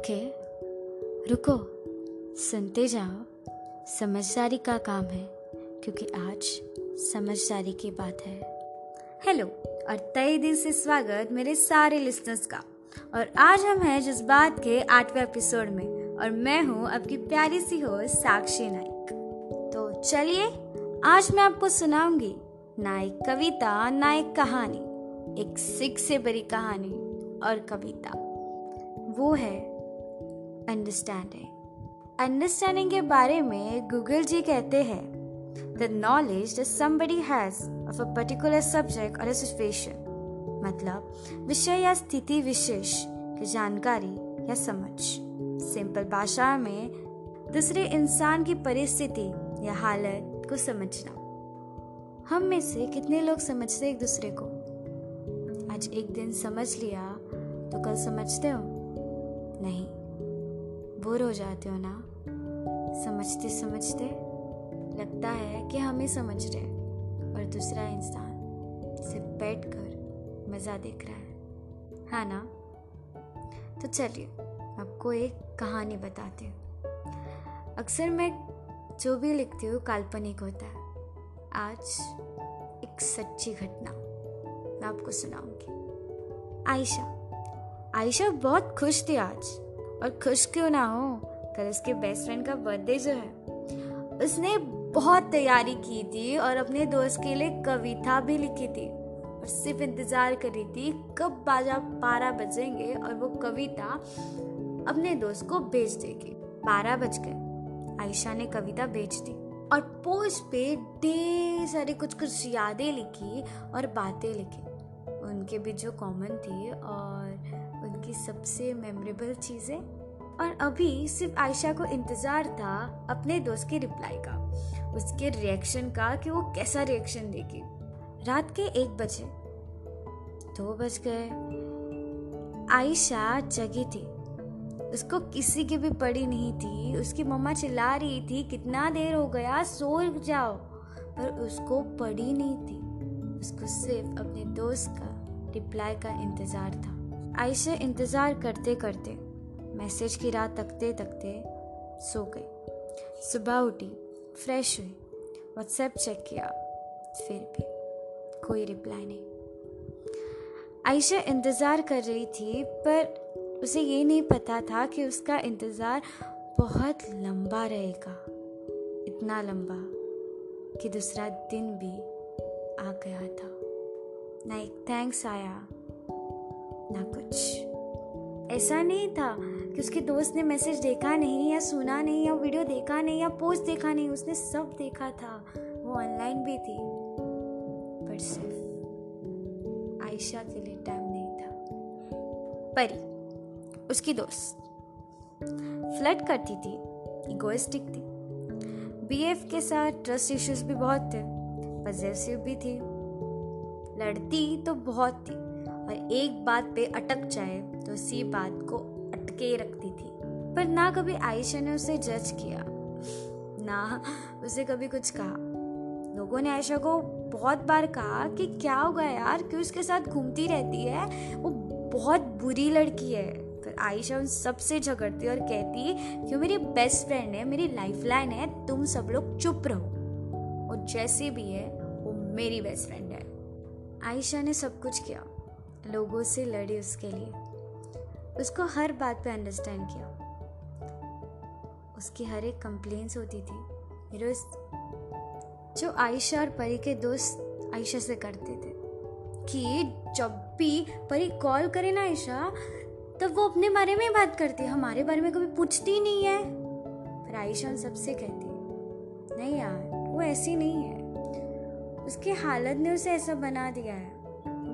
Okay? रुको। सुनते जाओ। समझदारी का काम है, क्योंकि आज समझदारी की बात है। हेलो, और तय दिल से स्वागत मेरे सारे लिसनर्स का। और आज हम हैं जज्बात के आठवें एपिसोड में, और मैं हूँ आपकी प्यारी सी हो साक्षी नाइक। तो चलिए, आज मैं आपको सुनाऊँगी ना एक कविता ना एक कहानी। एक सिख से बड़ी कहानी और कविता। वो है अंडरस्टैंडिंग अंडरस्टैंडिंग के बारे में गूगल जी कहते हैं the knowledge somebody has of a particular subject और सिचुएशन मतलब विषय या स्थिति विशेष की जानकारी या समझ। सिंपल भाषा में दूसरे इंसान की परिस्थिति या हालत को समझना। हम में से कितने लोग समझते एक दूसरे को? आज एक दिन समझ लिया तो कल समझते हो? नहीं। बोर हो जाते हो ना? समझते समझते लगता है कि हम समझ रहे हैं। और दूसरा इंसान सिर्फ़ बैठ कर मज़ा देख रहा है। हाँ ना? तो चलिए, आपको एक कहानी बताती हूँ। अक्सर मैं जो भी लिखती हूँ, काल्पनिक होता है। आज एक सच्ची घटना। मैं आपको सुनाऊँगी। आयशा। आयशा बहुत खुश थी आज। और खुश क्यों ना हो? कल उसके बेस्ट फ्रेंड का बर्थडे जो है। उसने बहुत तैयारी की थी और अपने दोस्त के लिए कविता भी लिखी थी। और सिर्फ़ इंतज़ार कर रही थी कब बाजा बारह बजेंगे और वो कविता अपने दोस्त को भेज देगी। बारह बज गए आयशा ने कविता भेज दी। और पोस्ट पे ढेर सारी कुछ कुछ यादें लिखी और बातें लिखी। उनके बीच जो कॉमन थी और सबसे मेमोरेबल चीज़ें। और अभी सिर्फ़ आयशा को इंतज़ार था अपने दोस्त के रिप्लाई का। उसके रिएक्शन का कि वो कैसा रिएक्शन देगी रात के एक बजे। दो बज गए। आयशा जगी थी। उसको किसी की भी पड़ी नहीं थी। उसकी मम्मा चिल्ला रही थी, कितना देर हो गया, सो जाओ। पर उसको पड़ी नहीं थी। उसको सिर्फ़ अपने दोस्त का रिप्लाई का इंतज़ार था। आयशा इंतज़ार करते करते मैसेज की राह तकते तकते सो गई। सुबह उठी फ्रेश हुई। व्हाट्सएप चेक किया, फिर भी कोई रिप्लाई नहीं। आयशा इंतज़ार कर रही थी, पर उसे ये नहीं पता था कि उसका इंतज़ार बहुत लंबा रहेगा। इतना लंबा कि दूसरा दिन भी आ गया था। ना एक थैंक्स आया। ना कुछ। ऐसा नहीं था कि उसके दोस्त ने मैसेज देखा नहीं या सुना नहीं या वीडियो देखा नहीं या पोस्ट देखा नहीं, उसने सब देखा था। वो ऑनलाइन भी थी। पर सिर्फ़ आयशा के लिए टाइम नहीं था। परी, उसकी दोस्त। फ्लर्ट करती थी इगोइस्टिक थी। बीएफ के साथ ट्रस्ट इश्यूज़ भी बहुत थे पजेसिव भी थी। लड़ती तो बहुत थी। और एक बात पे अटक जाए तो उसी बात को अटके रखती थी। पर ना कभी आयशा ने उसे जज किया, ना उसे कभी कुछ कहा। लोगों ने आयशा को बहुत बार कहा कि क्या होगा यार, क्यों उसके साथ घूमती रहती है? वो बहुत बुरी लड़की है। फिर आयशा उन सबसे झगड़ती और कहती कि मेरी बेस्ट फ्रेंड है, मेरी लाइफ लाइन है, तुम सब लोग चुप रहो। और जैसे भी है, वो मेरी बेस्ट फ्रेंड है। आयशा ने सब कुछ किया। लोगों से लड़ी उसके लिए। उसको हर बात पे अंडरस्टैंड किया। उसकी हर एक कंप्लेंट्स होती थी। मेरे जो आयशा और परी के दोस्त आयशा से करते थे कि जब भी परी कॉल करे ना आयशा, तब वो अपने बारे में बात करती। है हमारे बारे में कभी पूछती नहीं है। पर आयशा उन सबसे कहती, नहीं यार, वो ऐसी नहीं है। उसकी हालत ने उसे ऐसा बना दिया है।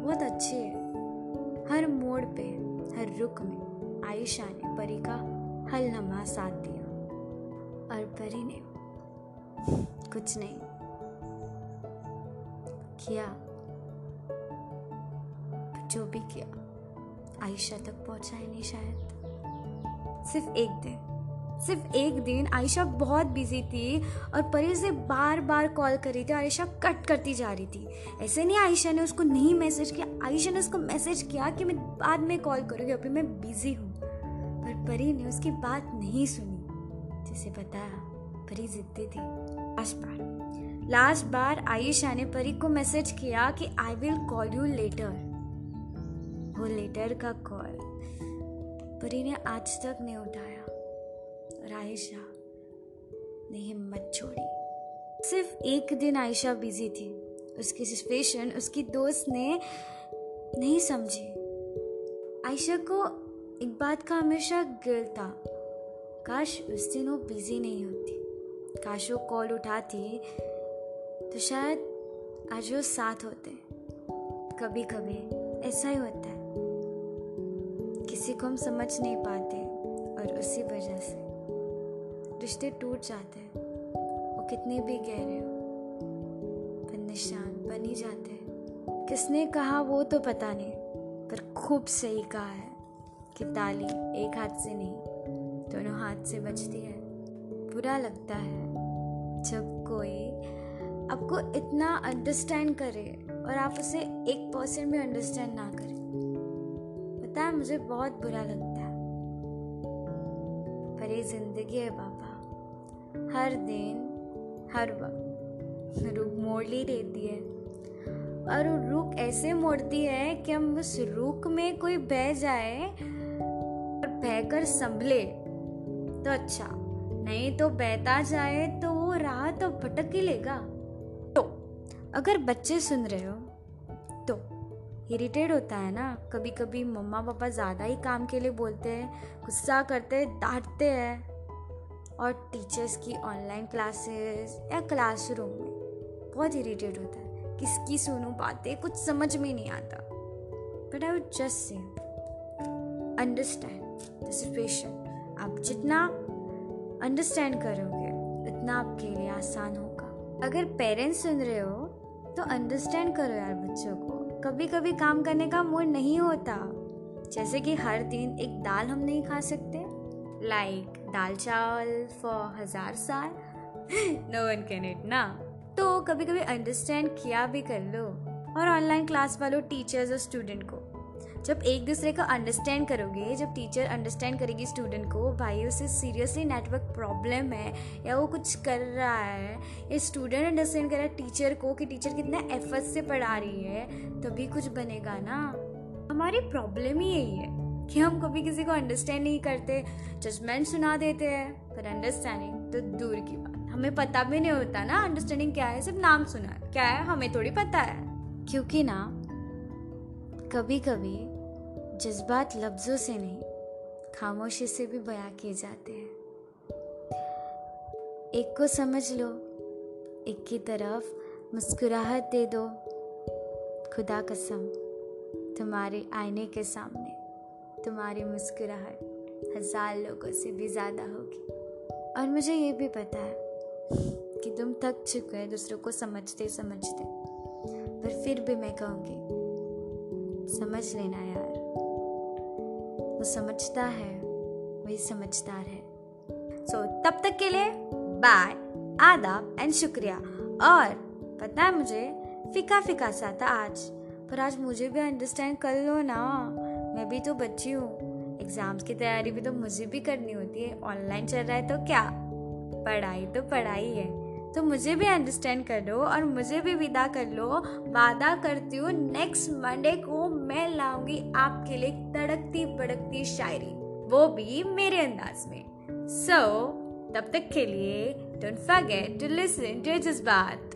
बहुत अच्छी है। हर मोड़ पे, हर रुख में आयशा ने परी का हलनमा साथ दिया। और परी ने कुछ नहीं किया। जो भी किया, आयशा तक पहुँचा ही नहीं शायद। सिर्फ़ एक दिन। सिर्फ़ एक दिन आयशा बहुत बिज़ी थी और परी से बार बार कॉल कर रही थी आयशा कट करती जा रही थी। ऐसे नहीं आयशा ने उसको नहीं मैसेज किया, आयशा ने उसको मैसेज किया कि मैं बाद में कॉल करूँगी, अभी मैं बिज़ी हूँ। पर परी ने उसकी बात नहीं सुनी। जिसे बताया परी जिद्दी थी। लास्ट बार। लास्ट बार आयुषा ने परी को मैसेज किया कि I will call you later वो लेटर का कॉल परी ने आज तक नहीं उठाया। और आयशा, ने हिम्मत छोड़ी। सिर्फ़ एक दिन आयशा बिज़ी थी। उसकी सिचुएशन उसकी दोस्त ने नहीं समझी। आयशा को एक बात का हमेशा गिल था। काश उस दिन वो बिज़ी नहीं होती। काश वो कॉल उठाती तो शायद आज वो साथ होते। कभी कभी ऐसा ही होता है। किसी को हम समझ नहीं पाते और उसी वजह से। रिश्ते टूट जाते हैं। वो कितने भी गहरे हो, पर निशान बन ही जाते हैं। किसने कहा वो तो पता नहीं, पर खूब सही कहा है कि ताली एक हाथ से नहीं, दोनों हाथ से बजती है। बुरा लगता है जब कोई आपको इतना अंडरस्टैंड करे और आप उसे एक परसेंट भी अंडरस्टैंड ना करें। पता है, मुझे बहुत बुरा लगता है। पर ये ज़िंदगी है बाबा हर दिन, हर वक्त। रुख मोड़ ली रहती है। और रुख ऐसे मोड़ती है कि हम उस रुख में कोई बह जाए और बहकर संभले तो अच्छा। नहीं तो बहता जाए तो वो राह तो भटक ही लेगा। तो अगर बच्चे सुन रहे हो तो इरिटेट होता है ना? कभी कभी मम्मा पापा ज़्यादा ही काम के लिए बोलते हैं, गुस्सा करते हैं, डांटते हैं। और टीचर्स की ऑनलाइन क्लासेस या क्लासरूम में बहुत इरीटेट होता है। किसकी सुनूं बातें? कुछ समझ में नहीं आता। But I would just say understand the situation आप जितना अंडरस्टैंड करोगे, उतना आपके लिए आसान होगा। अगर पेरेंट्स सुन रहे हो तो अंडरस्टैंड करो यार बच्चों को। कभी कभी काम करने का मूड नहीं होता। जैसे कि हर दिन एक दाल हम नहीं खा सकते। लाइक दाल चावल फॉर हज़ार साल। नो वन कैन इट ना। तो कभी कभी अंडरस्टैंड किया भी कर लो। और ऑनलाइन क्लास वालों टीचर्स और स्टूडेंट को। जब एक दूसरे को अंडरस्टैंड करोगे, जब टीचर अंडरस्टैंड करेगी स्टूडेंट को, भाई, उसे सीरियसली नेटवर्क प्रॉब्लम है, या वो कुछ कर रहा है, या स्टूडेंट अंडरस्टैंड कर रहा है टीचर को कि टीचर कितना एफर्ट से पढ़ा रही है, तभी कुछ बनेगा ना। हमारी प्रॉब्लम ही यही है। कि हम कभी किसी को अंडरस्टैंड नहीं करते जजमेंट सुना देते हैं, पर अंडरस्टैंडिंग तो दूर की बात। हमें पता भी नहीं होता ना अंडरस्टैंडिंग क्या है, सिर्फ़ नाम सुना है। क्या है? हमें थोड़ी पता है। क्योंकि ना कभी कभी जज्बात लफ्ज़ों से नहीं, खामोशी से भी बयां किए जाते हैं। एक को समझ लो, एक की तरफ़ मुस्कुराहट दे दो। खुदा कसम, तुम्हारे आईने के सामने। तुम्हारी मुस्कुराहट हज़ार लोगों से भी ज़्यादा होगी। और मुझे ये भी पता है कि तुम थक चुके हो दूसरों को समझते समझते। पर फिर भी मैं कहूँगी समझ लेना यार। वो समझता है वही समझदार है। सो so, तब तक के लिए बाय आदाब एंड शुक्रिया। और पता है मुझे फिका फिका सा था आज। पर आज मुझे भी अंडरस्टैंड कर लो ना। मैं भी तो बच्ची हूँ। एग्ज़ाम्स की तैयारी भी तो मुझे भी करनी होती है। ऑनलाइन चल रहा है तो क्या? पढ़ाई तो पढ़ाई है। तो मुझे भी अंडरस्टैंड कर लो और मुझे भी विदा कर लो। वादा करती हूँ नेक्स्ट मंडे को मैं लाऊँगी आपके लिए तड़कती बड़कती शायरी। वो भी मेरे अंदाज में। सो so, तब तक के लिए don't forget to listen to जज्बात।